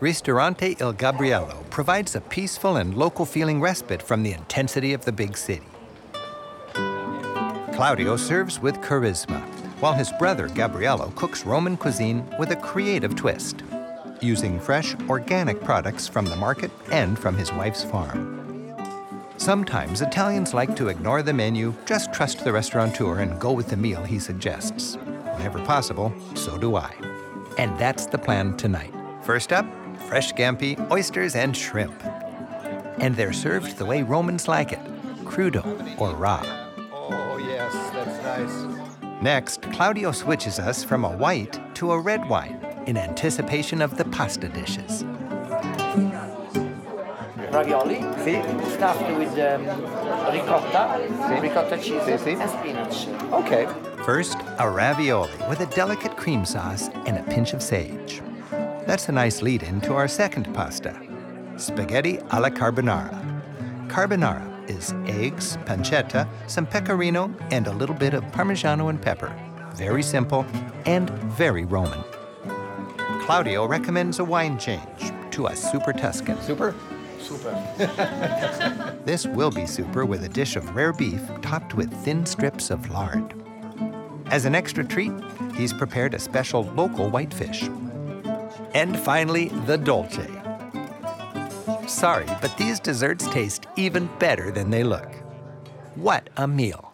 Ristorante Il Gabriello provides a peaceful and local feeling respite from the intensity of the big city. Claudio serves with charisma, while his brother Gabriello cooks Roman cuisine with a creative twist, using fresh, organic products from the market and from his wife's farm. Sometimes Italians like to ignore the menu, just trust the restaurateur and go with the meal he suggests. Whenever possible, so do I. And that's the plan tonight. First up, fresh scampi, oysters, and shrimp. And they're served the way Romans like it, crudo or raw. Oh, yes, that's nice. Next, Claudio switches us from a white to a red wine in anticipation of the pasta dishes. ravioli Sì. stuffed with um, ricotta, Sì. ricotta cheese, Sì, sì. and spinach. Okay. First, a ravioli with a delicate cream sauce and a pinch of sage. That's a nice lead in to our second pasta spaghetti alla carbonara. Carbonara is eggs, pancetta, some pecorino, and a little bit of parmigiano and pepper. Very simple and very Roman. Claudio recommends a wine change to a Super Tuscan. Super? Super. this will be super with a dish of rare beef topped with thin strips of lard. As an extra treat, he's prepared a special local whitefish. And finally, the dolce. Sorry, but these desserts taste even better than they look. What a meal!